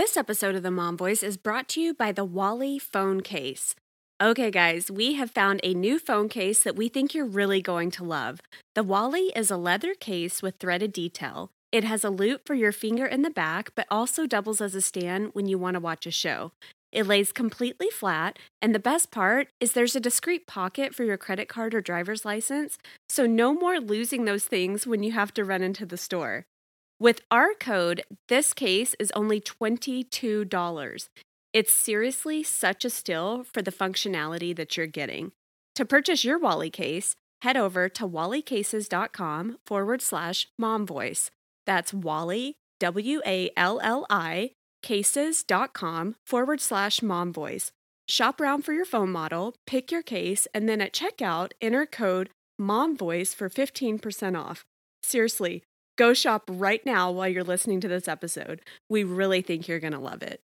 This episode of the Mom Voice is brought to you by the Walli phone case. Okay, guys, we have found a new phone case that we think you're really going to love. The Walli is a leather case with threaded detail. It has a loop for your finger in the back, but also doubles as a stand when you want to watch a show. It lays completely flat, and the best part is there's a discreet pocket for your credit card or driver's license, so no more losing those things when you have to run into the store. With our code, this case is only $22. It's seriously such a steal for the functionality that you're getting. To purchase your Walli case, head over to wallicases.com forward slash mom voice. That's Walli, W A L L I, cases.com forward slash mom voice. Shop around for your phone model, pick your case, and then at checkout, enter code mom voice for 15% off. Seriously, go shop right now while you're listening to this episode. We really think you're going to love it.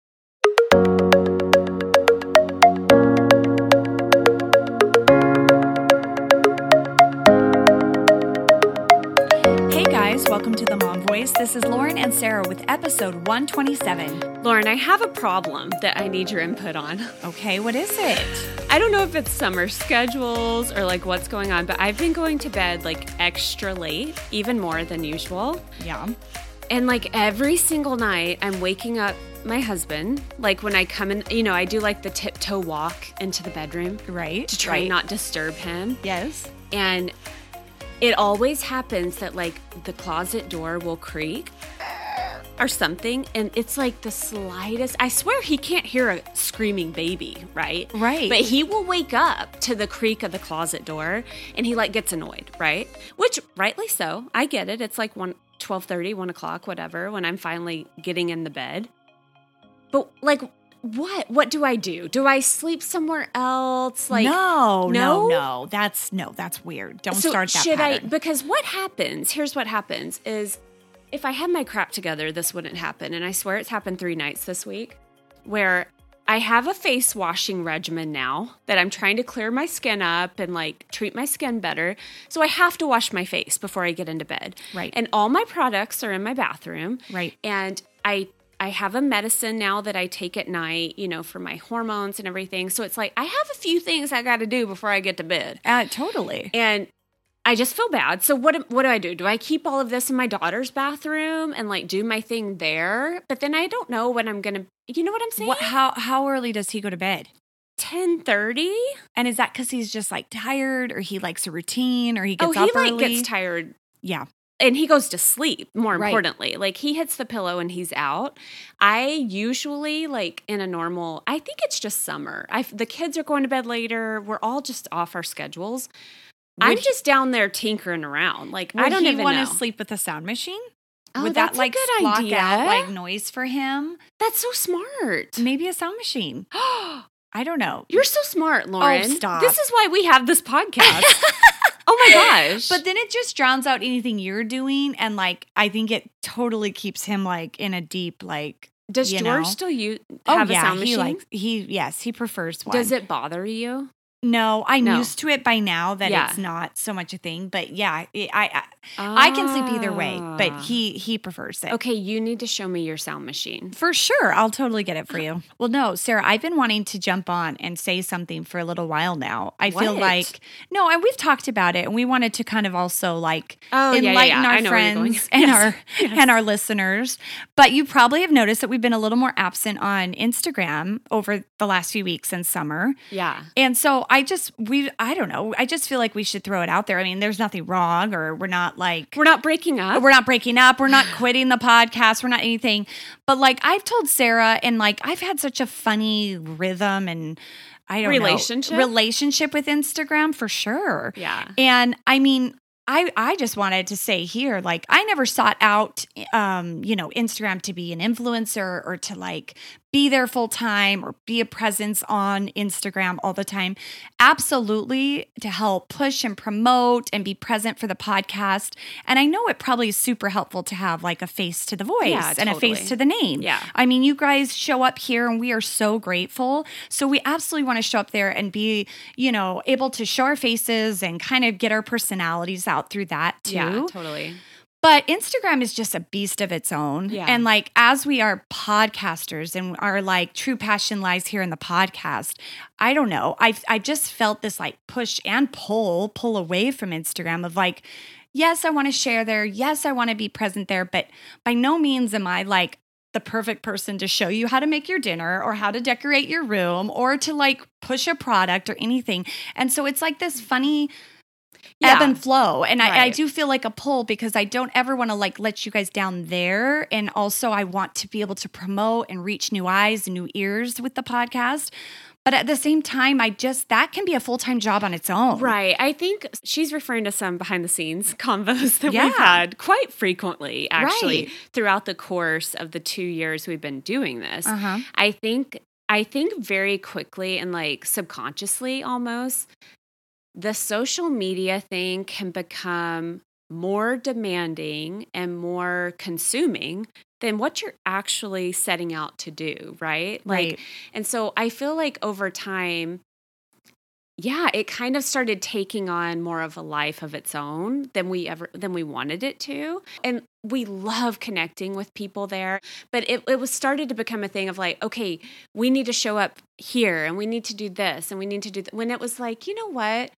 Voice. This is Lauren and Sarah with episode 127. Lauren, I have a problem that I need your input on. Okay, what is it? I don't know if it's summer schedules or like what's going on, but I've been going to bed like extra late, even more than usual. Yeah. And like every single night, I'm waking up my husband. Like when I come in, you know, I do like the tiptoe walk into the bedroom Right. to try right. and not disturb him. Yes. And it always happens that like the closet door will creak or something. And it's like the slightest, I swear he can't hear a screaming baby, right? Right. But he will wake up to the creak of the closet door and he like gets annoyed, right? Which rightly so. I get it. It's like 1 12:30, 1 o'clock, whatever, when I'm finally getting in the bed. But like what? What do I do? Do I sleep somewhere else? Like no, no, no? no. That's no, that's weird. Don't so start that should I? Because what happens? Here's what happens: is if I had my crap together, this wouldn't happen. And I swear it's happened three nights this week, where I have a face washing regimen now that I'm trying to clear my skin up and like treat my skin better. So I have to wash my face before I get into bed. Right. And all my products are in my bathroom. Right. And I I have a medicine now that I take at night, you know, for my hormones and everything. So it's like I have a few things I got to do before I get to bed. uh, totally. And I just feel bad. So what what do I do? Do I keep all of this in my daughter's bathroom and like do my thing there? But then I don't know when I'm going to You know what I'm saying? What how how early does he go to bed? 10:30? And is that cuz he's just like tired or he likes a routine or he Oh, gets he up like early? gets tired yeah. And he goes to sleep more Right. importantly like he hits the pillow and he's out i usually like in a normal i think it's just summer i the kids are going to bed later we're all just off our schedules i'm he- just down there tinkering around like i don't even want to sleep with a sound machine? Oh, Would that's that like a good block idea. out like noise for him? that's so smart Maybe a sound machine. I don't know. you're so smart oh, lauren stop. this is why we have this podcast oh my gosh But then it just drowns out anything you're doing, and like I think it totally keeps him like in a deep like. does george know. still use Oh have yeah, a sound he likes he yes he prefers one. does it bother you No, I'm No. used to it by now that Yeah. it's not so much a thing. But yeah, it, I I, I can sleep either way, but Ah. he he prefers it. Okay, you need to show me your sound machine. For sure. I'll totally get it for you. Well, no, Sarah, I've been wanting to jump on and say something for a little while now. I feel like, no, and we've talked about it and we wanted to kind of also like Oh, yeah, yeah, enlighten yeah. I our know where you're going. friends and Yes. our and our listeners. But you probably have noticed that we've been a little more absent on Instagram over the last few weeks in summer. Yeah. And so I just we I don't know. I just feel like we should throw it out there. I mean, there's nothing wrong or we're not like We're not breaking up. we're not breaking up. We're not quitting the podcast. We're not anything. But like I've told Sarah, and like I've had such a funny rhythm and I don't Relationship? know relationship with Instagram for sure. Yeah. And I mean, I I just wanted to say here, like I never sought out, um, you know, Instagram to be an influencer or to like be there full time or be a presence on Instagram all the time. Absolutely to help push and promote and be present for the podcast. And I know it probably is super helpful to have like a face to the voice Yeah, and a face to the name. Yeah. I mean, you guys show up here and we are so grateful. So we absolutely want to show up there and be, you know, able to show our faces and kind of get our personalities out through that too. Yeah, totally. But Instagram is just a beast of its own. Yeah. And like as we are podcasters and our like true passion lies here in the podcast, I don't know. I I just felt this like push and pull, pull away from Instagram of like, yes, I want to share there. Yes, I want to be present there, but by no means am I like the perfect person to show you how to make your dinner or how to decorate your room or to like push a product or anything. And so it's like this funny ebb and flow. And I, I do feel like a pull because I don't ever want to like let you guys down there. And also I want to be able to promote and reach new eyes and new ears with the podcast. But at the same time, I just that can be a full time job on its own. Right. I think she's referring to some behind the scenes convos that Yeah. we've had quite frequently, actually, Right. throughout the course of the two years we've been doing this. Uh-huh. I think I think very quickly and like subconsciously almost the social media thing can become more demanding and more consuming than what you're actually setting out to do, right? Like Right. and so I feel like over time yeah, it kind of started taking on more of a life of its own than we ever than we wanted it to. And we love connecting with people there, but it, it was started to become a thing of like, okay, we need to show up here and we need to do this and we need to do th-. when it was like, you know what?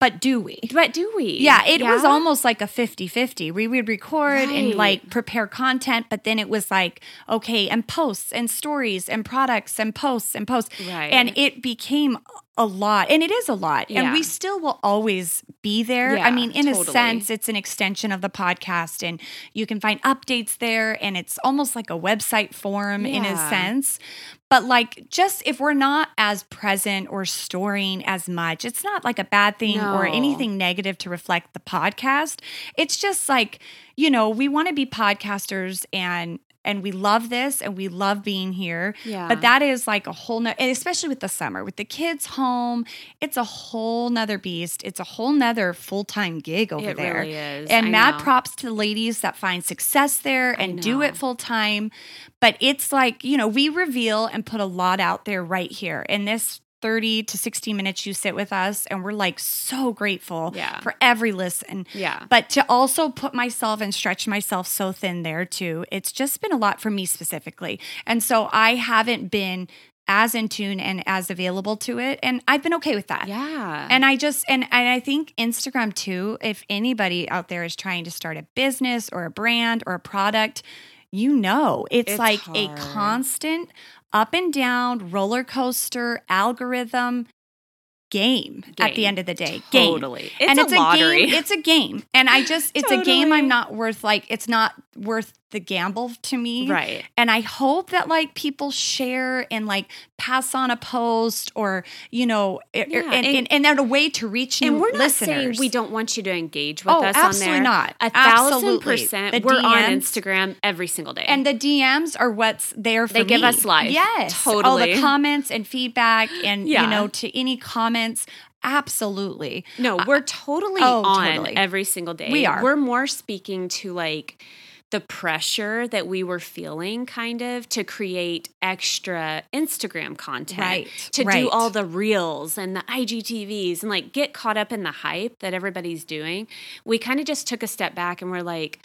But do we? But do we? Yeah, it was almost like a 50-50. We would record and like prepare content, but then it was like, okay, and posts and stories and products and posts and posts. Right. And it became a lot. And it is a lot. And we still will always be there. I mean, in a sense, it's an extension of the podcast and you can find updates there and it's almost like a website form in a sense. But like just if we're not as present or storing as much, it's not like a bad thing or anything negative to reflect the podcast. It's just like, you know, we want to be podcasters and and we love this and we love being here. Yeah. But that is like a whole no and especially with the summer, with the kids home, it's a whole nother beast. It's a whole nother full-time gig over It there. really is. And I mad know. props to the ladies that find success there and do it full time. But it's like, you know, we reveal and put a lot out there right here. In this 30 to 60 minutes you sit with us, and we're like so grateful Yeah. for every listen. Yeah. But to also put myself and stretch myself so thin there too, it's just been a lot for me specifically. And so I haven't been as in tune and as available to it. And I've been okay with that. Yeah. And I just and and I think Instagram too, if anybody out there is trying to start a business or a brand or a product, you know, it's, It's like a constant up and down roller coaster algorithm game, at the end of the day. Game. Totally. It's and a it's lottery. a game. It's a game. And I just it's a game I'm not worth like it's not worth the gamble to me. Right. And I hope that like people share and like pass on a post or, you know, Yeah, and, and- and, and, that a way to reach new And we're not listeners. saying we don't want you to engage with Oh, us on absolutely there. not. A thousand percent. The we're on Instagram every single day. And the DMs are what's there for They give us life. Yes. Totally. All the comments and feedback and, Yeah. you know, to any comments. Absolutely. no, uh, we're totally oh, on totally. every single day. We are. We're more speaking to like the pressure that we were feeling kind of to create extra Instagram content. Right, To right. do all the reels and the IGTVs and like get caught up in the hype that everybody's doing. We kind of just took a step back and we're like,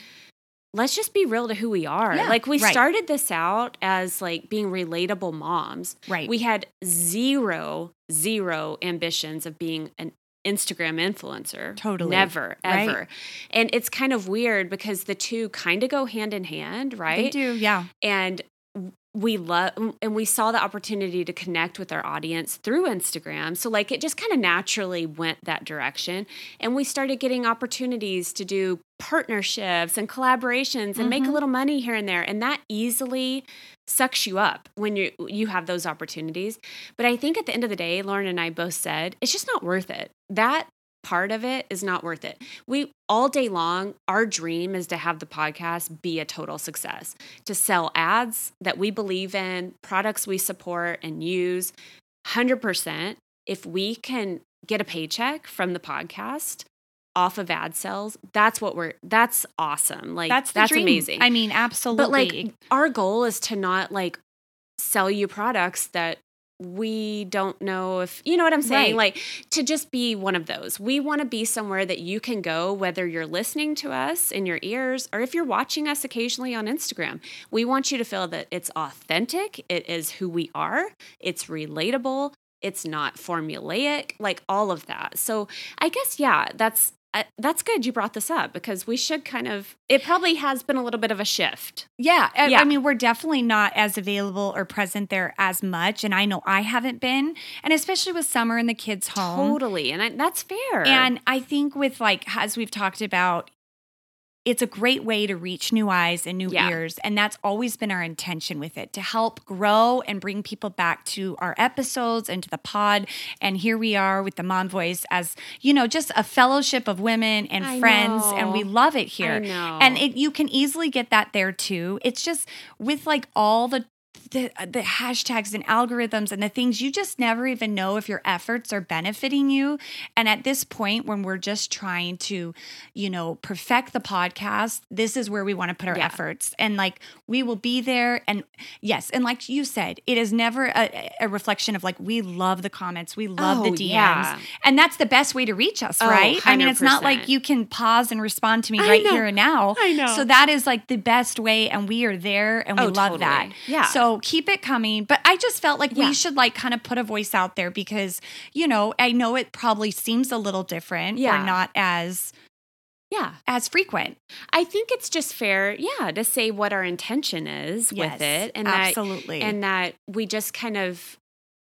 let's just be real to who we are. Yeah, like we right. started this out as like being relatable moms. Right. We had zero, zero ambitions of being an Instagram influencer. Totally. Never, Right. ever. And it's kind of weird because the two kind of go hand in hand, right? They do, yeah. And we love and we saw the opportunity to connect with our audience through Instagram. So like it just kind of naturally went that direction and we started getting opportunities to do partnerships and collaborations and make a Mhm. little money here and there and that easily sucks you up when you you have those opportunities. But I think at the end of the day, Lauren and I both said it's just not worth it. That part of it is not worth it. We all day long, our dream is to have the podcast be a total success, to sell ads that we believe in, products we support and use 100%. If we can get a paycheck from the podcast off of ad sales, that's what we're that's awesome. Like That's that's dream. amazing. I mean, absolutely. But like our goal is to not like sell you products that we don't know if you know what I'm saying. Right. Like to just be one of those. We want to be somewhere that you can go, whether you're listening to us in your ears or if you're watching us occasionally on Instagram. We want you to feel that it's authentic, it is who we are, it's relatable, it's not formulaic, like all of that. So I guess, yeah, that's uh, that's good you brought this up because we should kind of it probably has been a little bit of a shift Yeah, I, Yeah. I mean, we're definitely not as available or present there as much, and I know I haven't been, and especially with summer and the kids home. totally and I, that's fair And I think with like as we've talked about, it's a great way to reach new eyes and new Yeah. ears, and that's always been our intention with it to help grow and bring people back to our episodes and to the pod. And here we are with the Mom Voice as you know, just a fellowship of women and I friends, and we love it here. Know. And it you can easily get that there too. It's just with like all the the, the hashtags and algorithms and the things you just never even know if your efforts are benefiting you and at this point when we're just trying to you know perfect the podcast this is where we want to put our Yeah. efforts and like we will be there and yes and like you said it is never a, a reflection of like we love the comments we love Oh, the dms yeah. and that's the best way to reach us Oh, right i mean it's not like you can pause and respond to me right here and now I know. so that is like the best way and we are there and oh, we Oh, love that. Yeah. so keep it coming but i just felt like Yeah. we should like kind of put a voice out there because you know i know it probably seems a little different Yeah. or not as yeah as frequent I think it's just fair, yeah, to say what our intention is Yes, with it, and absolutely. that and that we just kind of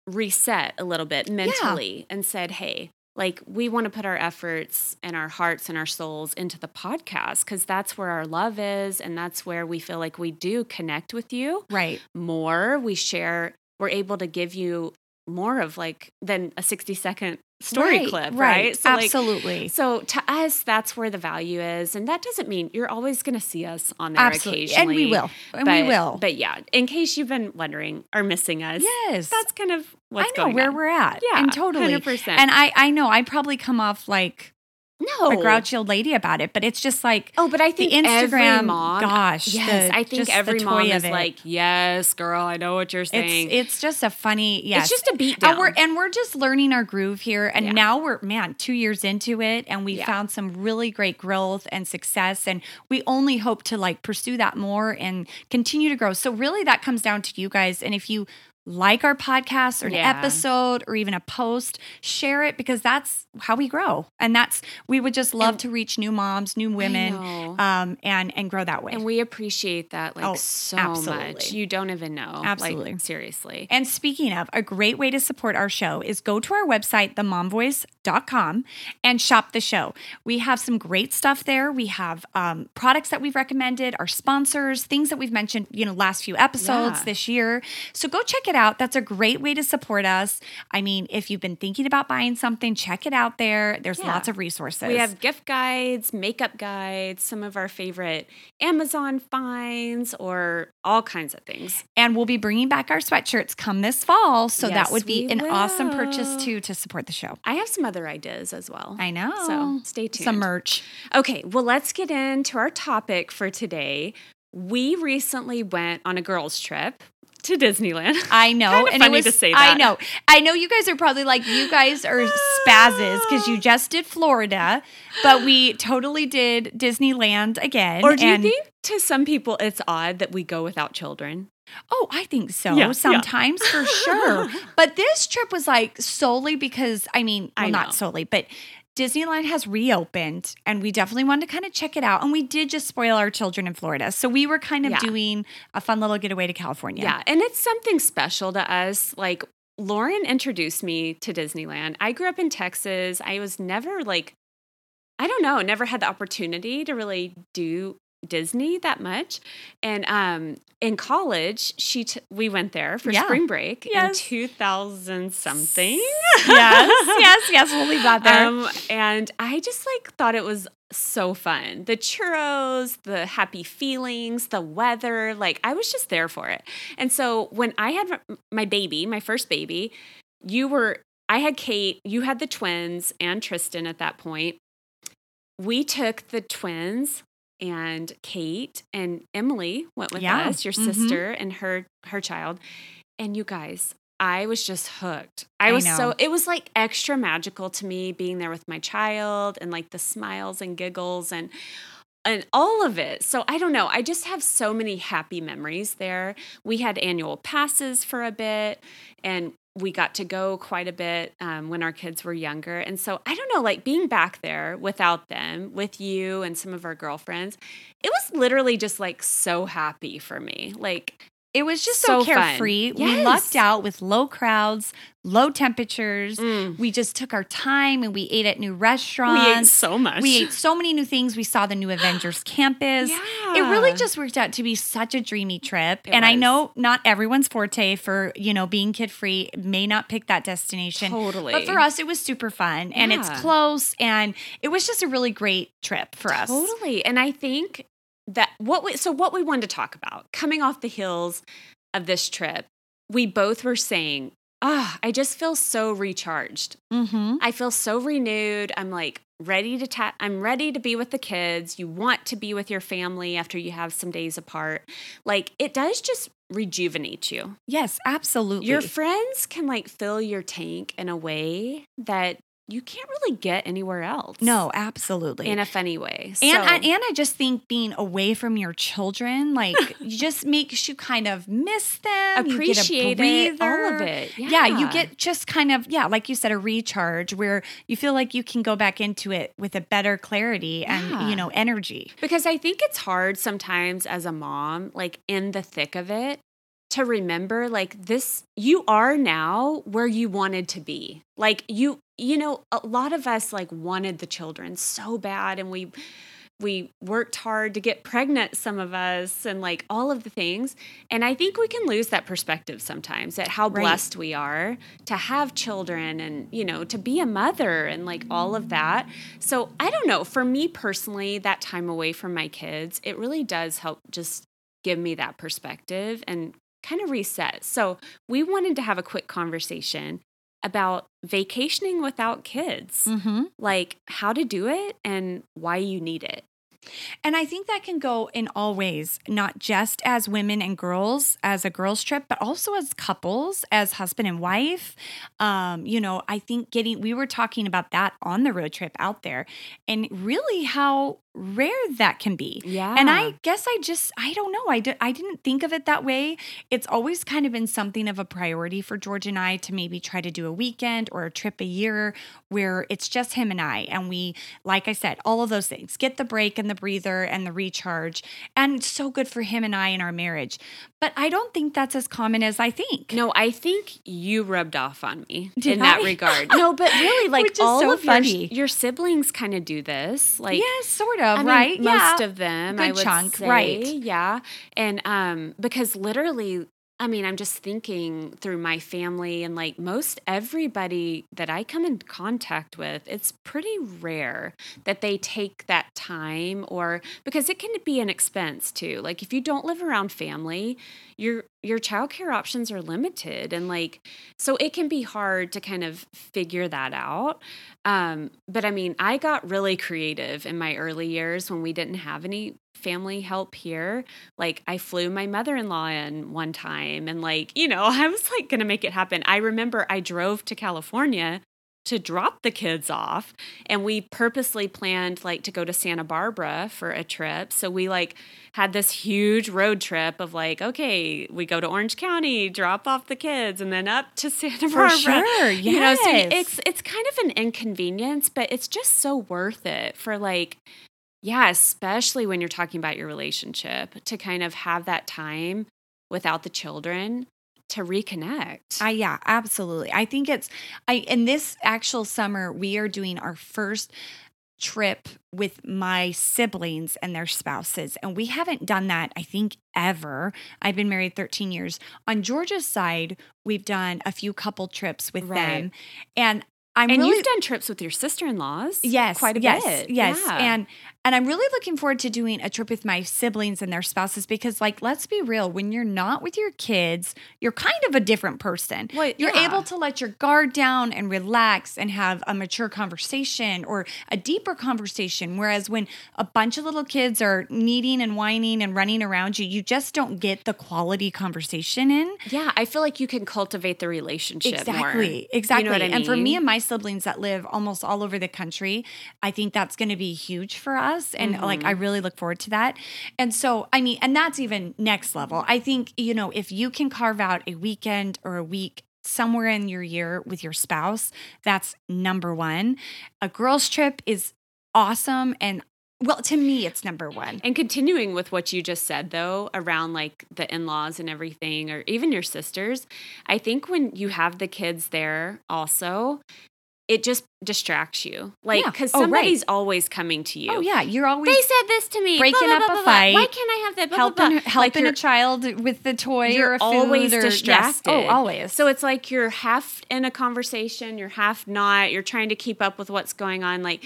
reset a little bit mentally and said, hey. Like, we want to put our efforts and our hearts and our souls into the podcast because that's where our love is. And that's where we feel like we do connect with you right more. We share, we're able to give you more of like than a 60 second story right, clip, right? So, like, absolutely so to us, that's where the value is, and that doesn't mean you're always going to see us on there absolutely occasionally, and we will and but, we will But yeah, in case you've been wondering or missing us, yes that's kind of what's i know going where on. we're at Yeah, and totally 100%. and i i know i probably come off like no a grouchy old lady about it but it's just like Oh, but I think instagram mom, gosh yes, the- I think every mom is like, yes, girl, I know what you're saying. It's it's just a funny yes. It's just a beat down. And we're and we're just learning our groove here. And Yeah. now we're man, two years into it and we Yeah. found some really great growth and success. And we only hope to like pursue that more and continue to grow. So really that comes down to you guys. And if you like our podcast or an Yeah. episode or even a post, share it because that's how we grow. And that's we would just love And- to reach new moms, new women, um, and and grow that way. and we appreciate that like Oh, so absolutely. much. You don't even know. Absolutely. Like, seriously. And speaking of, a great way to support our show is go to our website, themomvoice.com, and shop the show. We have some great stuff there. We have um, products that we've recommended, our sponsors, things that we've mentioned, you know, last few episodes Yeah. this year. So go check it out. That's a great way to support us. I mean, if you've been thinking about buying something, check it out there. There's Yeah. lots of resources. We have gift guides, makeup guides, some of our favorite Amazon finds, or all kinds of things. and we'll be bringing back our sweatshirts come this fall. So that would be an awesome purchase too to support the show. I have some other ideas as well. I know. So stay tuned. Some merch. Okay, well, let's get into our topic for today. We recently went on a girls' trip to Disneyland. I know. Kinda and funny it was, to say I know. I know you guys are probably like, you guys are spazzes because you just did Florida, but we totally did Disneyland again. Or do and- you think to some people it's odd that we go without children? Oh, I think so. Yeah, yeah. Sometimes for sure. But this trip was like solely because, I mean, well, know. not solely, but Disneyland has reopened and we definitely wanted to kind of check it out. And we did just spoil our children in Florida. So we were kind of Yeah. doing a fun little getaway to California. Yeah, and it's something special to us. Like Lauren introduced me to Disneyland. I grew up in Texas. I was never like, I don't know, never had the opportunity to really do Disney that much. And um, in college, she t- we went there for Yeah. spring break Yes. in 2000 something. yes, yes, yes. We'll leave that there. Um, and I just like thought it was so fun. The churros, the happy feelings, the weather, like I was just there for it. And so when I had my baby, my first baby, you were I had Kate, you had the twins and Tristan at that point. We took the twins and Kate and Emily went with Yeah. us, your Mhm. sister and her her child. And you guys, I was just hooked. I I was know. so it was like extra magical to me being there with my child and like the smiles and giggles and and all of it. So I don't know. I just have so many happy memories there. We had annual passes for a bit and we got to go quite a bit um, when our kids were younger. And so I don't know, like being back there without them, with you and some of our girlfriends, it was literally just like so happy for me. Like, It was just so, So carefree. We lucked out with low crowds, low temperatures. mm, We just took our time and we ate at new restaurants. we ate so much. We ate so many new things. We saw the new Avengers campus. It really just worked out to be such a dreamy trip. It and I know not everyone's forte for, you know, being kid free may not pick that destination. Totally. But for us, it was super fun and it's close and it was just a really great trip for us. Totally. And I think that what we so what we wanted to talk about coming off the heels of this trip, we both were saying, "Ah, I just feel so recharged. Mm-hmm. I feel so renewed. I'm like ready to ta- I'm ready to be with the kids. You want to be with your family after you have some days apart. Like it does just rejuvenate you. Yes, absolutely. Your friends can like fill your tank in a way that you can't really get anywhere else. no, absolutely. in a funny way. And, I, and I just think being away from your children, like, you just makes you kind of miss them. you get a appreciate it, all of it. Yeah. Yeah. you get just kind of, yeah, like you said, a recharge where you feel like you can go back into it with a better clarity and, Yeah. you know, energy. because I think it's hard sometimes as a mom, like in the thick of it, to remember like this you are now where you wanted to be. Like you you know, a lot of us like wanted the children so bad and we we worked hard to get pregnant some of us and like all of the things and i think we can lose that perspective sometimes at how Right. blessed we are to have children and you know to be a mother and like all of that so i don't know for me personally that time away from my kids it really does help just give me that perspective and kind of reset so we wanted to have a quick conversation about vacationing without kids Mm-hmm. like how to do it and why you need it. And I think that can go in all ways, not just as women and girls, as a girls' trip, but also as couples, as husband and wife. Um, you know, I think getting, we were talking about that on the road trip out there and really how rare that can be. Yeah. And I guess I just, I don't know. I, di- I didn't think of it that way. It's always kind of been something of a priority for George and I to maybe try to do a weekend or a trip a year where it's just him and I. And we, like I said, all of those things get the break and the breather and the recharge. And it's so good for him and I in our marriage. But I don't think that's as common as I think. no, I think you rubbed off on me Did in that regard. No, but really, like all so of your, funny. your siblings kind of do this. Like, yes, sort of, I mean, right? most yeah. of them, I Good chunk, say, right. Yeah, and um, because literally, I mean, I'm just thinking through my family and like most everybody that I come in contact with, it's pretty rare that they take that time or because it can be an expense too. Like if you don't live around family, your your childcare options are limited and like so it can be hard to kind of figure that out. Um, but I mean, I got really creative in my early years when we didn't have any family help here. Like I flew my mother-in-law in one time and like, you know, I was like going to make it happen. I remember I drove to California to drop the kids off and we purposely planned like to go to Santa Barbara for a trip. So we like had this huge road trip of like, okay, we go to Orange County, drop off the kids and then up to Santa For Barbara. sure, You know, so yes. it's it's kind of an inconvenience, but it's just so worth it for like yeah, especially when you're talking about your relationship to kind of have that time without the children to reconnect. I yeah, absolutely. I think it's I in this actual summer we are doing our first trip with my siblings and their spouses and we haven't done that I think ever. I've been married 13 years. On George's side, we've done a few couple trips with Right. them and I'm and really you've done trips with your sister-in-laws, Yes, quite a yes, bit. Yes, Yeah. and And I'm really looking forward to doing a trip with my siblings and their spouses because, like, let's be real, when you're not with your kids, you're kind of a different person. Well, you're yeah. able to let your guard down and relax and have a mature conversation or a deeper conversation. Whereas when a bunch of little kids are needing and whining and running around you, you just don't get the quality conversation in. Yeah, I feel like you can cultivate the relationship more. Exactly. Exactly. You know I And for me and my siblings that live almost all over the country, I think that's going to be huge for us. And like, Mm-hmm. I really look forward to that. And so, I mean, and that's even next level. I think, you know, if you can carve out a weekend or a week somewhere in your year with your spouse, that's number one. A girls' trip is awesome. And well, to me, it's number one. And continuing with what you just said, though, around like the in laws and everything, or even your sisters, I think when you have the kids there also, it just distracts you. Like, Yeah. because Oh, right. somebody's always coming to you. Oh, yeah. You're always They said this to me. Breaking blah, blah, up blah, a fight, Why can't I have that? Blah, helping. Like helping a child with the toy you're or a food always or distracted. Oh, always. So it's like you're half in a conversation, you're half not. You're trying to keep up with what's going on. Like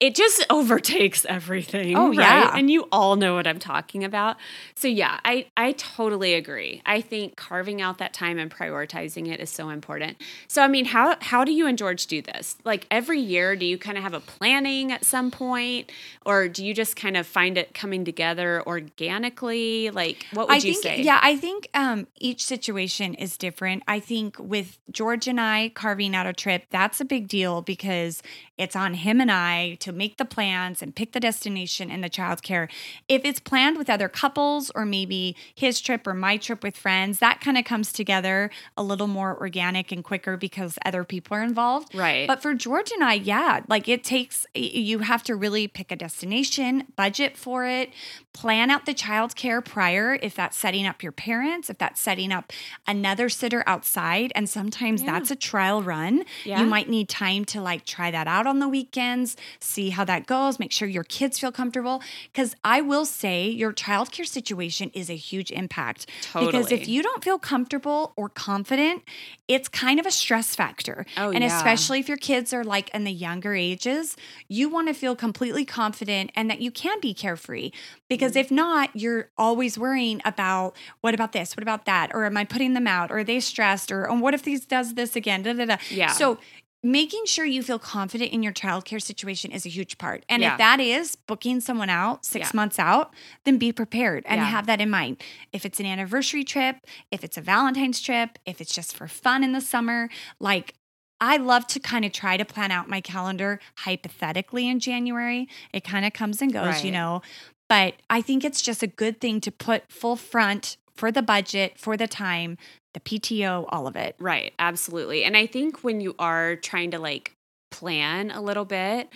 it just overtakes everything. Oh, right? yeah. and you all know what I'm talking about. So yeah, I I totally agree. I think carving out that time and prioritizing it is so important. So I mean, how how do you and George do this? Like every year, do you kind of have a planning at some point, or do you just kind of find it coming together organically? Like what would I you think say? yeah, I think um, each situation is different. I think with George and I carving out a trip, that's a big deal because it's on him and I to make the plans and pick the destination and the childcare. If it's planned with other couples or maybe his trip or my trip with friends, that kind of comes together a little more organic and quicker because other people are involved. Right. But for George and I, yeah, like it takes, you have to really pick a destination, budget for it, plan out the childcare prior, if that's setting up your parents, if that's setting up another sitter outside. And sometimes Yeah. that's a trial run. Yeah. You might need time to like try that out on the weekends, see how that goes, make sure your kids feel comfortable. Because I will say your childcare situation is a huge impact. Totally. Because if you don't feel comfortable or confident, it's kind of a stress factor. Oh, and yeah. especially if your kids are like in the younger ages, you want to feel completely confident and that you can be carefree. Because Mm-hmm. if not, you're always worrying about what about this? What about that? Or am I putting them out? Or are they stressed? Or oh, what if these does this again? Da, da, da. Yeah. So making sure you feel confident in your childcare situation is a huge part. And Yeah. if that is booking someone out six Yeah. months out, then be prepared and Yeah. have that in mind. If it's an anniversary trip, if it's a Valentine's trip, if it's just for fun in the summer, like I love to kind of try to plan out my calendar hypothetically in January. It kind of comes and goes, you know. But I think it's just a good thing to put full front for the budget, for the time, the PTO, all of it. Right, absolutely. And I think when you are trying to like plan a little bit,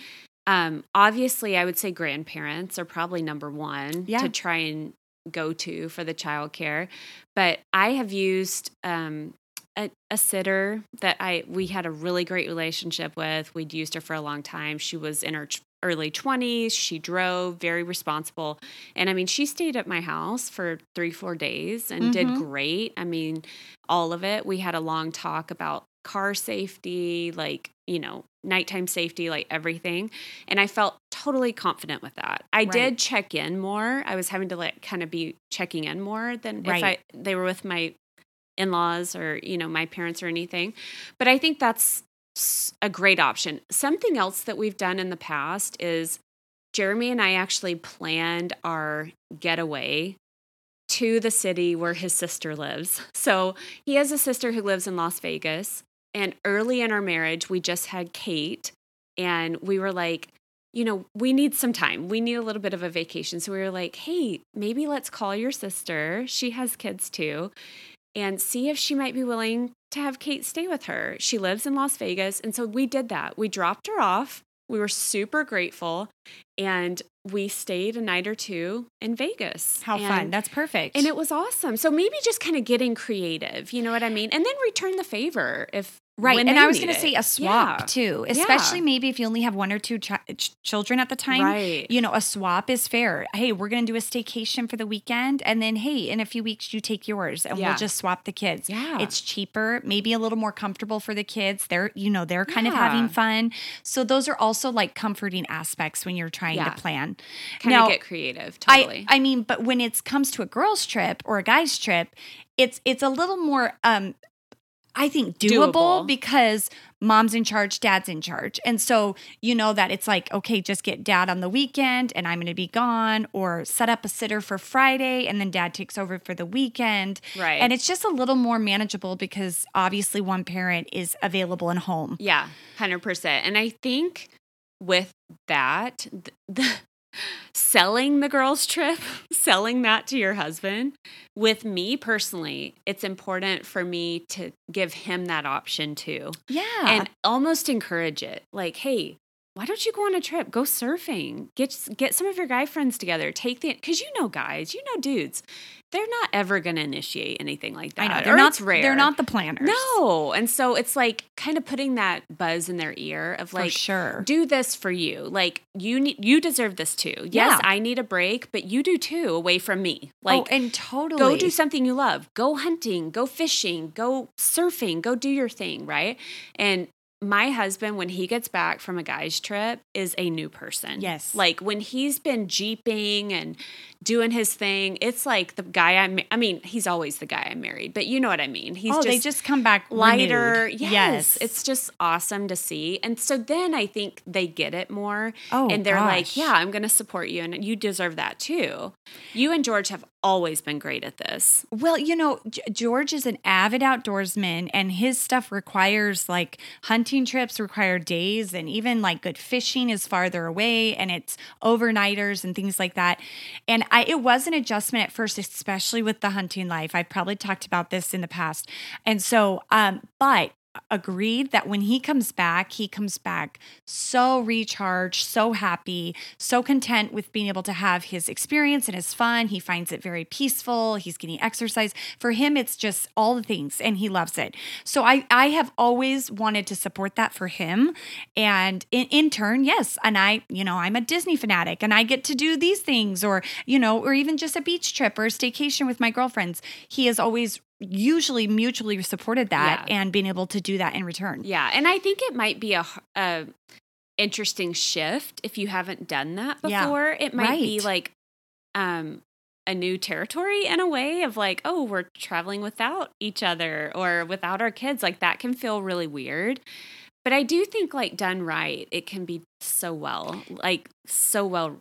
um, obviously I would say grandparents are probably number one Yeah. to try and go to for the childcare. But I have used um a, a sitter that I we had a really great relationship with. We'd used her for a long time. She was in her early 20s. She drove, very responsible. And I mean, she stayed at my house for 3-4 days and did Mhm. great. I mean, all of it. We had a long talk about car safety, like, you know, nighttime safety, like everything. And I felt totally confident with that. I Right. did check in more. I was having to like kind of be checking in more than if I they were with my in-laws or, you know, my parents or anything. But I think that's a great option. Something else that we've done in the past is Jeremy and I actually planned our getaway to the city where his sister lives. So he has a sister who lives in Las Vegas. And early in our marriage, we just had Kate, and we were like, you know, we need some time. We need a little bit of a vacation. So we were like, hey, maybe let's call your sister. She has kids too, and see if she might be willing to have Kate stay with her. She lives in Las Vegas. And so we did that. We dropped her off. We were super grateful. And we stayed a night or two in Vegas. How And- fun. That's perfect. and it was awesome. So maybe just kind of getting creative, you know what I mean? And then return the favor if Right. And I was going to say a swap Yeah. too, Yeah. especially maybe if you only have one or two ch- ch- children at the time. Right. You know, a swap is fair. Hey, we're going to do a staycation for the weekend. And then, hey, in a few weeks, you take yours and Yeah. we'll just swap the kids. Yeah. It's cheaper, maybe a little more comfortable for the kids. They're, you know, they're kind of having fun. So those are also like comforting aspects when you're trying Yeah. to plan. Kind of get creative. Totally. I I mean, but when it comes to a girl's trip or a guy's trip, it's it's a little more um I think doable, Doable. because mom's in charge, dad's in charge. And so you know that it's like, okay, just get dad on the weekend and I'm going to be gone or set up a sitter for Friday and then dad takes over for the weekend. Right. And it's just a little more manageable because obviously one parent is available and home. Yeah, hundred percent. And I think with that, th- the selling the girls' trip, selling that to your husband, with me personally, it's important for me to give him that option too, Yeah. and almost encourage it. Like, hey. Why don't you go on a trip? Go surfing. Get get some of your guy friends together. Take the because you know guys, you know dudes, they're not ever going to initiate anything like that. I know they're not rare. they're not the planners. No. And so it's like kind of putting that buzz in their ear of For like, sure. do this for you. Like you need, you deserve this too. Yes, Yeah. I need a break, but you do too away from me. Like, oh, and totally go do something you love. Go hunting, go fishing, go surfing, go do your thing. Right. And my husband, when he gets back from a guy's trip, is a new person. Yes. Like when he's been jeeping and doing his thing, it's like the guy I'm, I mean, he's always the guy I married, but you know what I mean. He's oh, just, they just come back lighter. renewed. Yes, It's just awesome to see. And so then I think they get it more. Oh, and they're like, yeah, I'm going to support you. And you deserve that too. You and George have always been great at this. Well, you know, George is an avid outdoorsman, and his stuff requires like hunting trips require days, and even like good fishing is farther away, and it's overnighters and things like that. And I, it was an adjustment at first, especially with the hunting life. I've probably talked about this in the past, and so, um, but agreed that when he comes back, he comes back so recharged, so happy, so content with being able to have his experience and his fun. He finds it very peaceful. He's getting exercise. For him, it's just all the things and he loves it. So I, I have always wanted to support that for him. And in, in turn, yes. And I, you know, I'm a Disney fanatic and I get to do these things or, you know, or even just a beach trip or a staycation with my girlfriends. He has always usually mutually supported that Yeah. and being able to do that in return. Yeah. And I think it might be a interesting shift if you haven't done that Yeah. before. It might be like um a new territory in a way of like, oh, we're traveling without each other or without our kids. Like that can feel really weird. But I do think like done right, it can be so well, like so well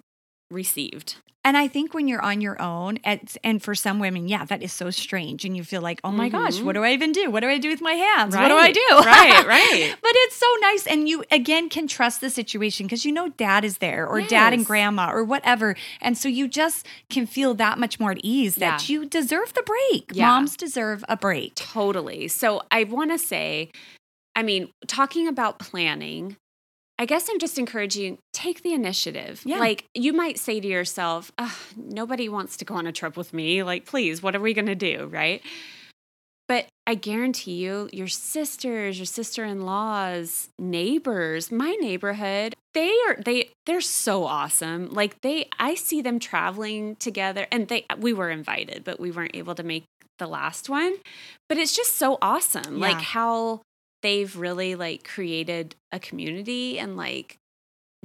received. And I think when you're on your own, and, and for some women, yeah, that is so strange. And you feel like, oh my gosh, Mhm. what do I even do? What do I do with my hands? What do I do? Right, right. but it's so nice. And you, again, can trust the situation because you know dad is there or dad and grandma or whatever. And so you just can feel that much more at ease that Yeah. you deserve the break. Yeah. Moms deserve a break. Totally. So I want to say, I mean, talking about planning, I guess I'm just encouraging take the initiative. Yeah. Like you might say to yourself, nobody wants to go on a trip with me. Like, please, what are we going to do? Right. But I guarantee you, your sisters, your sister-in-laws, neighbors, my neighborhood, they are they they're so awesome. Like they I see them traveling together and they we were invited, but we weren't able to make the last one. But it's just so awesome. Like how they've really like created a community and like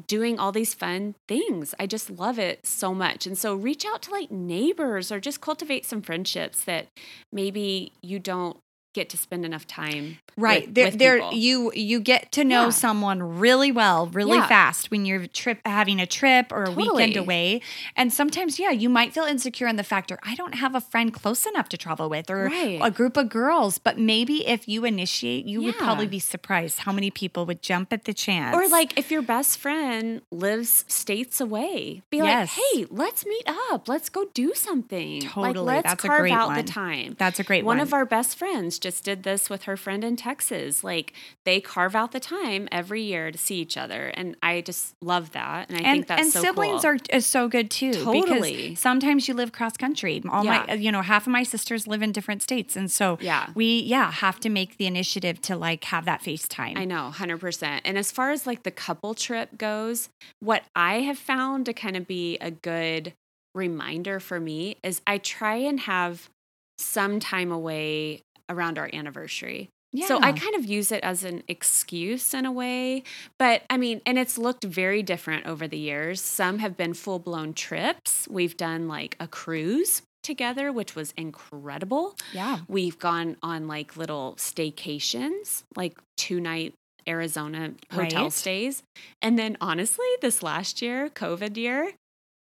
doing all these fun things. I just love it so much. And so reach out to like neighbors or just cultivate some friendships that maybe you don't get to spend enough time Right. with- there with there you you get to know Yeah. someone really well, really Yeah. fast when you're trip having a trip or a weekend away. And sometimes, yeah, you might feel insecure in the factor, I don't have a friend close enough to travel with or Right. a group of girls. But maybe if you initiate, you would probably be surprised how many people would jump at the chance. Or like if your best friend lives states away, be Yes. like, "Hey, let's meet up. Let's go do something. Totally. Like let's That's a carve great out one. the time." that's a great one one. of our best friends just did this with her friend in Texas. Like they carve out the time every year to see each other, and I just love that. And I and, think that's and so siblings cool. are is so good too. Totally. Because sometimes you live cross country. All my you know half of my sisters live in different states, and so Yeah. we yeah have to make the initiative to like have that FaceTime. I know, 100%. And as far as like the couple trip goes, what I have found to kind of be a good reminder for me is I try and have some time away around our anniversary. So I kind of use it as an excuse in a way. But I mean, and it's looked very different over the years. Some have been full blown trips. We've done like a cruise together, which was incredible. yeah. We've gone on like little staycations, like two night Arizona hotel Right. stays. And then honestly, this last year, COVID year,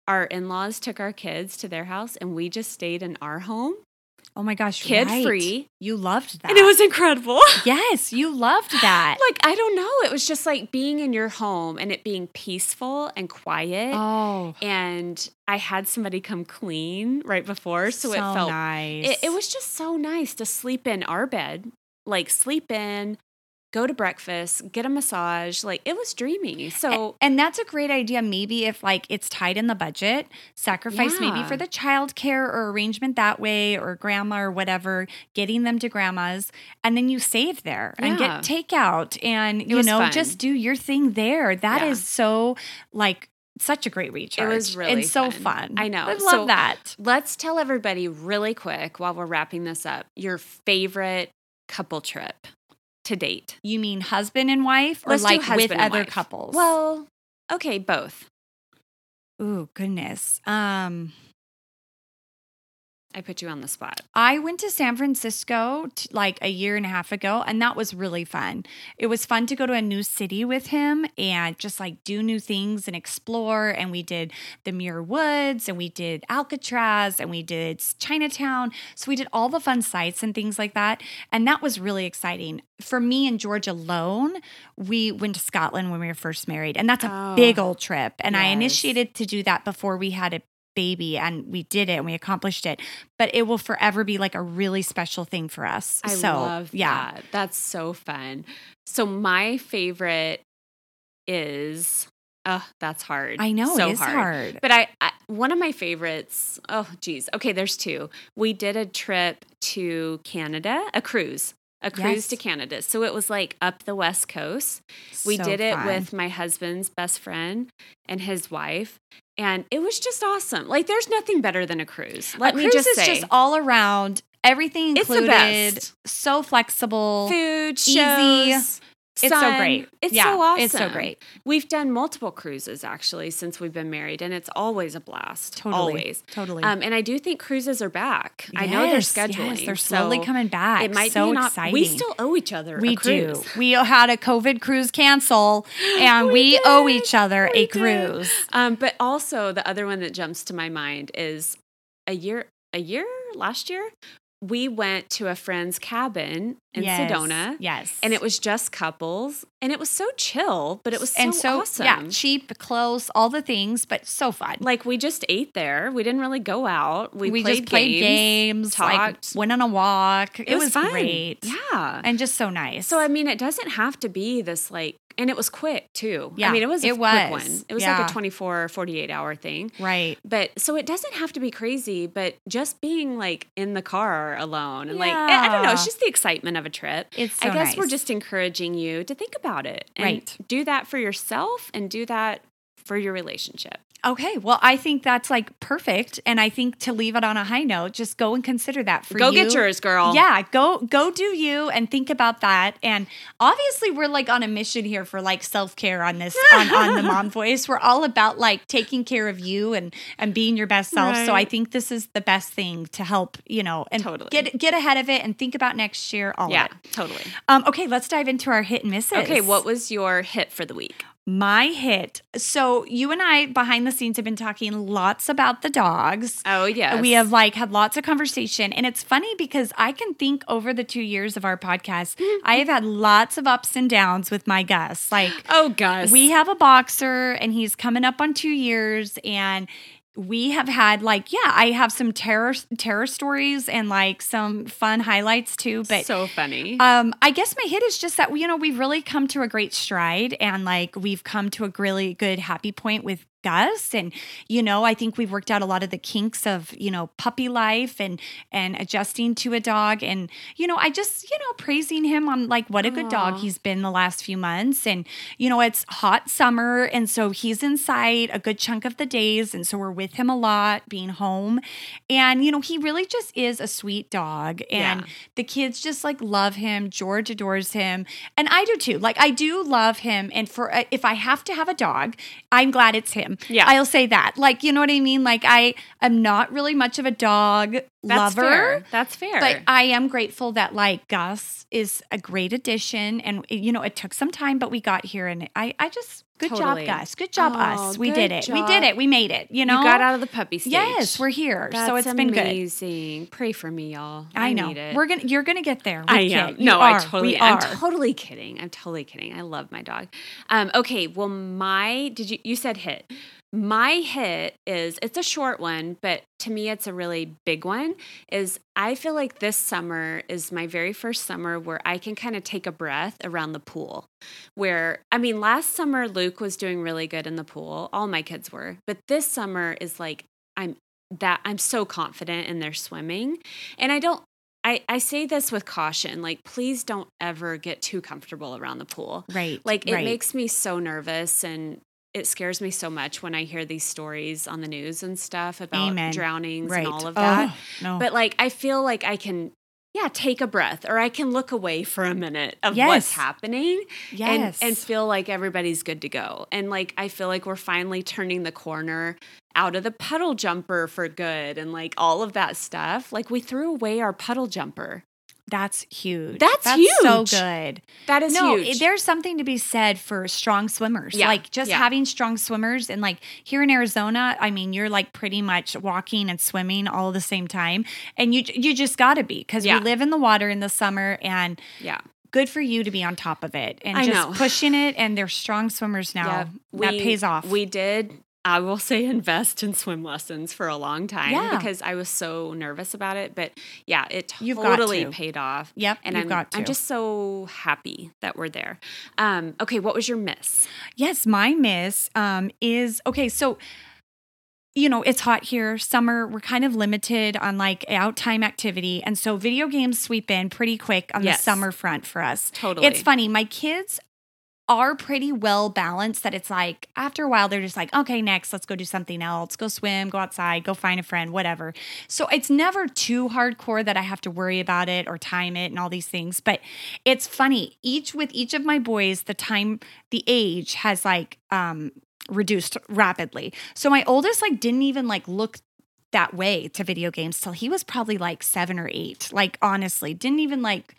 our in laws took our kids to their house and we just stayed in our home Oh my gosh, Kid right. free. You loved that, and it was incredible. yes, you loved that. like, I don't know. It was just like being in your home and it being peaceful and quiet. oh, And I had somebody come clean right before. So, it felt nice. It, it was just so nice to sleep in our bed, like sleep in, go to breakfast, get a massage. Like it was dreamy. So and that's a great idea. Maybe if like it's tied in the budget, sacrifice maybe for the child care or arrangement that way, or grandma or whatever, getting them to grandma's, and then you save there and Yeah. get takeout, and you know fun. just do your thing there. That is Yeah. so like such a great recharge. It was really and so fun. fun. I know. I love So- that. let's tell everybody really quick while we're wrapping this up your favorite couple trip to date. You mean husband and wife, or Let's like with other wife. couples? Well, okay, both. ooh, goodness. Um. I put you on the spot. I went to San Francisco t- like a year and a half ago, and that was really fun. It was fun to go to a new city with him and just like do new things and explore. And we did the Muir Woods, and we did Alcatraz, and we did Chinatown. So we did all the fun sites and things like that. And that was really exciting. For me and George alone, we went to Scotland when we were first married, and that's a Oh, big old trip. And I initiated to do that before we had a baby and we did it and we accomplished it but it will forever be like a really special thing for us I so love yeah that. That's so fun. So my favorite is oh, that's hard. i know so it is hard, But I, I one of my favorites, oh geez. Okay, there's two. We did a trip to Canada, a cruise. A cruise Yes. to Canada. So it was like up the west coast. We So did it fun. with my husband's best friend and his wife. And it was just awesome. Like there's nothing better than a cruise. Let a me cruise just is say. just all around everything It's the included best. so flexible food, easy. Shows, it's so great It's Yeah, so awesome. it's so great We've done multiple cruises actually since we've been married, and it's always a blast. totally Always. totally Um, and I do think cruises are back. I know they're Yes, scheduling. yes, they're slowly so coming back It might so be not. exciting We still owe each other. we a do cruise. we do. We had a covid cruise cancel and we, We owe each other We a cruise Um, but also the other one that jumps to my mind is a year. A year last year, we went to a friend's cabin in Yes, Sedona. yes And it was just couples, and it was so chill, but it was so, and so awesome. yeah cheap close all the things but so fun Like we just ate there. We didn't really go out. We, we, played just played games, like talked. went on a walk. It, It, was, was, fun. great. Yeah. And just so nice. so I mean, it doesn't have to be this like, and it was quick too. Yeah, I mean, it was a it quick was. one. It was Yeah. like a 24 or 48 hour thing. right. But so it doesn't have to be crazy, but just being like in the car alone and like, I don't know, it's just the excitement of a trip. It's so I guess we're just encouraging you to think about it and Right. do that for yourself and do that for your relationship. Okay. Well, I think that's like perfect. And I think to leave it on a high note, just go and consider that for you. Go you. get yours, girl. Yeah, go go do you and think about that. And obviously we're like on a mission here for like self-care on this on, on the mom voice. We're all about like taking care of you and and being your best self. So I think this is the best thing to help, you know, and Totally. get get ahead of it and think about next year all Yeah, totally. Um, okay, let's dive into our hit and misses. Okay, what was your hit for the week? My hit? So you and I behind the scenes have been talking lots about the dogs. Oh, yes. We have like had lots of conversation. And it's funny because I can think over the two years of our podcast, I have had lots of ups and downs with my Gus. Like Oh, Gus. we have a boxer and he's coming up on two years and we have had like yeah i have some terror terror stories and like some fun highlights too but so funny. um i guess my hit is just that you know we've really come to a great stride and like we've come to a really good happy point with Gus and you know I think we've worked out a lot of the kinks of you know puppy life and and adjusting to a dog. And you know I just you know praising him on like what a good dog he's been the last few months. And you know it's hot summer and so he's inside a good chunk of the days. And so we're with him a lot being home. And you know he really just is a sweet dog. And Yeah. the kids just like love him. George adores him. And I do too. Like I do love him. And for uh, if I have to have a dog I'm glad it's him Yeah. I'll say that. Like you know what I mean? Like I am not really much of a dog That's lover fair. That's fair. but I am grateful that like Gus is a great addition, and you know it took some time, but we got here, and I I just good Totally. job, Gus. Good job, Oh, us. We did it. We did it. We made it. You know, you got out of the puppy stage. Yes, we're here. That's so it's been good. amazing. Pray for me, y'all. I know need it. we're gonna. You're gonna get there. with I Kit. am. No. I totally. We I'm totally kidding. I'm totally kidding. I love my dog. Um, okay. Well, my did you you said hit? My hit is it's a short one, but to me it's a really big one. Is I feel like this summer is my very first summer where I can kind of take a breath around the pool. Where I mean, last summer Luke was doing really good in the pool. All my kids were, but this summer is like I'm that I'm so confident in their swimming, and I don't I, I say this with caution like please don't ever get too comfortable around the pool right. like it right. makes me so nervous and it scares me so much when i hear these stories on the news and stuff about Amen. drownings right. and all of oh, that Oh, no. but like i feel like i can yeah take a breath or i can look away for a minute of Yes. what's happening yes, and, and feel like everybody's good to go. And like I feel like we're finally turning the corner out of the puddle jumper for good and like all of that stuff. Like we threw away our puddle jumper. That's huge. That's So huge. good. That is no, huge. there's something to be said for strong swimmers. Yeah, Like just yeah. having strong swimmers and like here in Arizona, I mean, you're like pretty much walking and swimming all the same time. And you you just gotta be because Yeah. we live in the water in the summer and yeah. good for you to be on top of it and I just know. pushing it and they're strong swimmers now. Yeah, that pays off. We did. I will say invest in swim lessons for a long time Yeah. because I was so nervous about it. But yeah, it You've got totally to. paid off. Yep, And I'm. I'm just so happy that we're there. Um, okay, what was your miss? Yes, my miss um, is okay. So, you know, it's hot here, summer. We're kind of limited on like out time activity. And so video games sweep in pretty quick on Yes. the summer front for us. Totally. It's funny. My kids are pretty well balanced that it's like after a while they're just like okay next let's go do something else. Go swim go outside go find a friend whatever. So it's never too hardcore that i have to worry about it or time it and all these things but it's funny. Each with each of my boys the time the age has like um reduced rapidly. So my oldest like didn't even like look that way to video games till he was probably like seven or eight. Like honestly didn't even like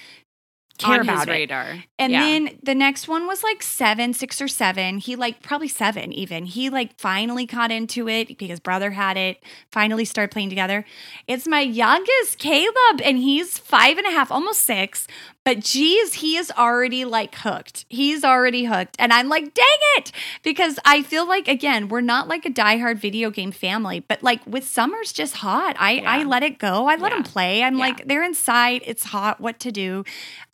care on about his it radar. and Yeah. then the next one was like seven, six or seven. He like probably seven even. He like finally caught into it because brother had it, finally started playing together. It's my youngest, Caleb, and he's five and a half, almost six. But geez, he is already like hooked. He's already hooked. And I'm like, dang it. Because I feel like, again, we're not like a diehard video game family, but like with summer's just hot. I, I let it go. I let Yeah. them play. I'm Yeah. like, they're inside. It's hot. What to do?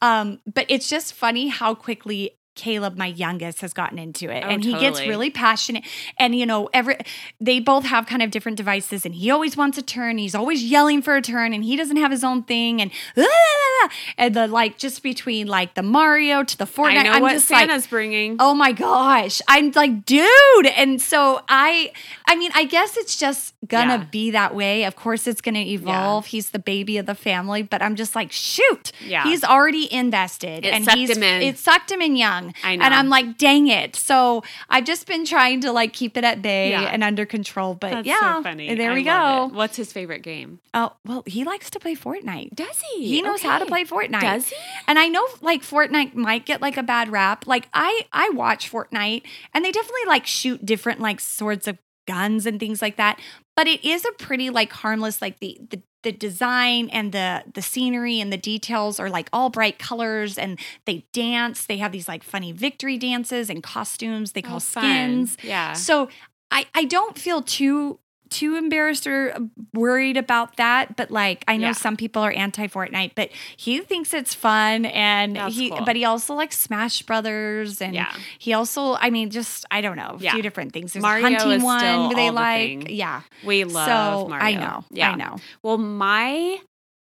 Um, but it's just funny how quickly Caleb, my youngest, has gotten into it. Oh, and he gets really passionate. And you know, every they both have kind of different devices, and he always wants a turn. He's always yelling for a turn, and he doesn't have his own thing. And ah, ah, ah, and the like just between like the Mario to the Fortnite. I know I'm what just like, Santa's bringing. Oh my gosh. I'm like, dude. And so I I mean, I guess it's just gonna Yeah. be that way. Of course it's gonna evolve. He's the baby of the family, but I'm just like, shoot. Yeah. He's already invested. It and sucked he's him in. it sucked him in young. I know. And I'm like, dang it. So I've just been trying to like keep it at bay Yeah. and under control. But That's yeah. so funny. There we go. it. What's his favorite game? Oh, well, he likes to play Fortnite. Does he? He knows how to play Fortnite. Does he? And I know like Fortnite might get like a bad rap. Like I I watch Fortnite and they definitely like shoot different like sorts of guns and things like that. But it is a pretty like harmless like the the the design and the the scenery and the details are like all bright colors and they dance. They have these like funny victory dances and costumes they call Oh, skins. Yeah. So I I don't feel too too embarrassed or worried about that, but like I know Yeah. some people are anti Fortnite, but he thinks it's fun and That's he cool. but he also likes Smash Brothers and Yeah. he also I mean just I don't know, a Yeah. few different things. There's Mario hunting is one they the like. thing. Yeah. We love so Mario. I know. Yeah. I know. Well, my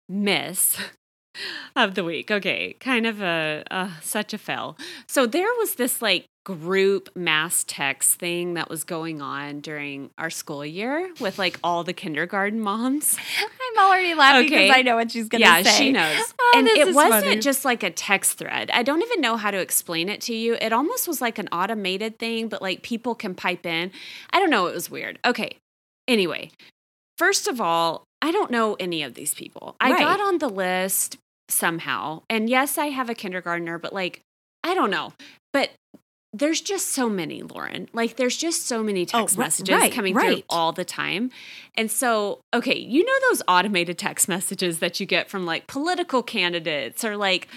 miss of the week. Okay, kind of a uh, such a fail. So there was this like group mass text thing that was going on during our school year with like all the kindergarten moms. I'm already laughing Okay. because I know what she's gonna yeah, say. she knows. Oh, and it wasn't funny. just like a text thread. I don't even know how to explain it to you. It almost was like an automated thing, but like people can pipe in. I don't know. It was weird. Okay. Anyway, first of all, I don't know any of these people. I Right. got on the list somehow. And yes, I have a kindergartner, but like, I don't know. But there's just so many, Lauren. Like, there's just so many oh, text Oh, messages right, coming through right. all the time. And so, okay, you know those automated text messages that you get from like political candidates or like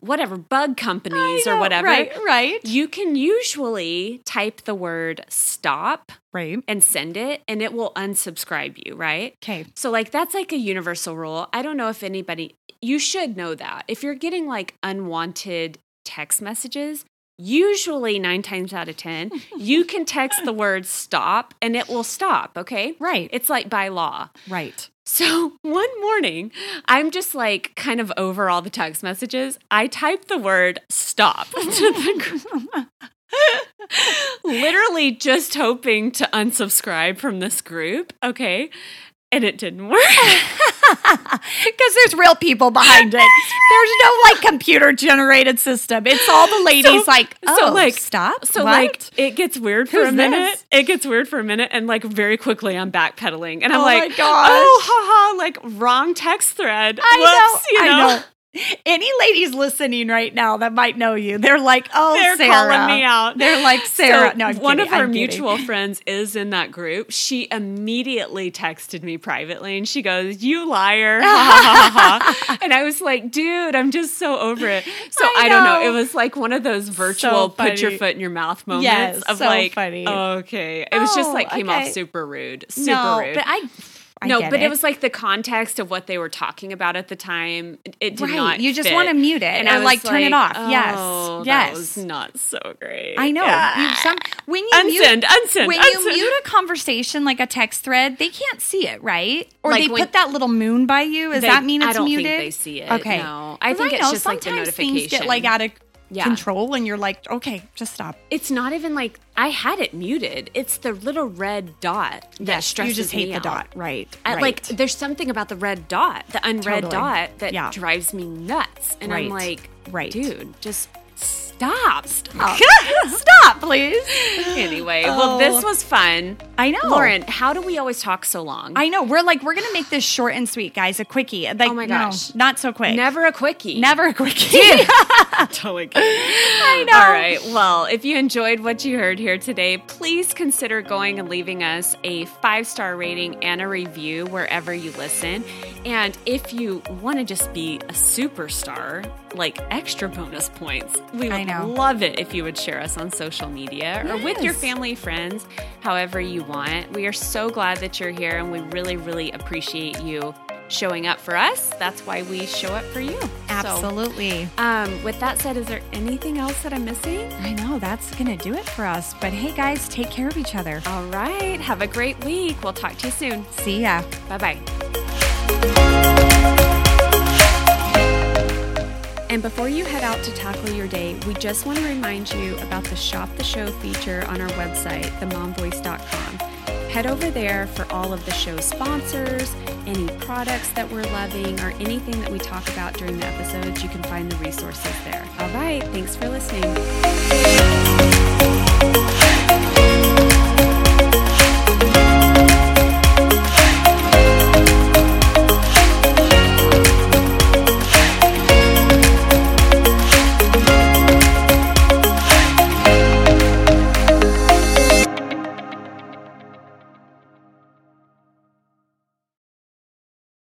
whatever, bug companies or whatever. Right, right. You can usually type the word stop Right. and send it, and it will unsubscribe you, right? Okay. So, like, that's like a universal rule. I don't know if anybody, you should know that. If you're getting like unwanted text messages, usually nine times out of 10, you can text the word stop and it will stop, okay? Right. It's like by law. right. So one morning, I'm just like kind of over all the text messages. I typed the word stop to the group. Literally just hoping to unsubscribe from this group. Okay. And it didn't work. Because there's real people behind it. There's no like computer generated system. It's all the ladies So- like, oh, so, like- stop. So What? like it gets weird for Who's a minute. this? It gets weird for a minute and like very quickly I'm backpedaling. And I'm Oh like, oh haha, like wrong text thread. I Whoops, know, you know. I know. Any ladies listening right now that might know you, they're like, oh, They're Sarah. calling me out. They're like, Sarah. So no, I'm one kidding, of our I'm kidding. mutual friends is in that group. She immediately texted me privately and she goes, "You liar!" And I was like, "Dude, I'm just so over it." So I I, don't know. know. It was like one of those virtual So put your foot in your mouth moments Yes, of so like, funny. okay. It was just Oh, like came off super rude, super no, rude. but I, I no, but it. was like the context of what they were talking about at the time. It- It did right. not. you just fit. want to mute it and or I like turn it off. Oh, yes, that yes. was not so great. I know. Yeah. You- some when you mute, Unsend, unsend, when unsend. you mute a conversation like a text thread, they can't see it, right? Or Like they when- put that little moon by you. Does They- that mean it's I don't muted? think they see it. Okay. No, I think it's know just like the sometimes notification. Things get like out of Yeah. control, and you're like, okay, just stop. It's not even like I had it muted. It's the little red dot that Yes, stresses you just hate the out. dot, right? I, right. Like there's something about the red dot, the unread Totally. dot, that Yeah. drives me nuts. And I'm like, Right. dude, just stop. stop, stop, please. anyway, well, this Oh. was fun. I know, Lauren, how do we always talk so long? I know. We're like, we're gonna make this short and sweet, guys. A quickie. Like, Oh my no, gosh. not so quick. Never a quickie. never a quickie. totally kidding. I know. All right. Well, if you enjoyed what you heard here today, please consider going and leaving us a five star rating and a review wherever you listen. And if you want to just be a superstar, like extra bonus points, we would love it if you would share us on social media or with your family, friends, however you want. We are so glad that you're here and we really, really appreciate you showing up for us. That's why we show up for you. So, Absolutely. um, with that said, is there anything else that I'm missing? I know that's gonna do it for us. But hey, guys, take care of each other. All right. Have a great week. We'll talk to you soon. See ya. Bye bye. And before you head out to tackle your day, we just want to remind you about the Shop the Show feature on our website, themomvoice.com. Head over there for all of the show sponsors, any products that we're loving, or anything that we talk about during the episodes. You can find the resources there. All right. Thanks for listening.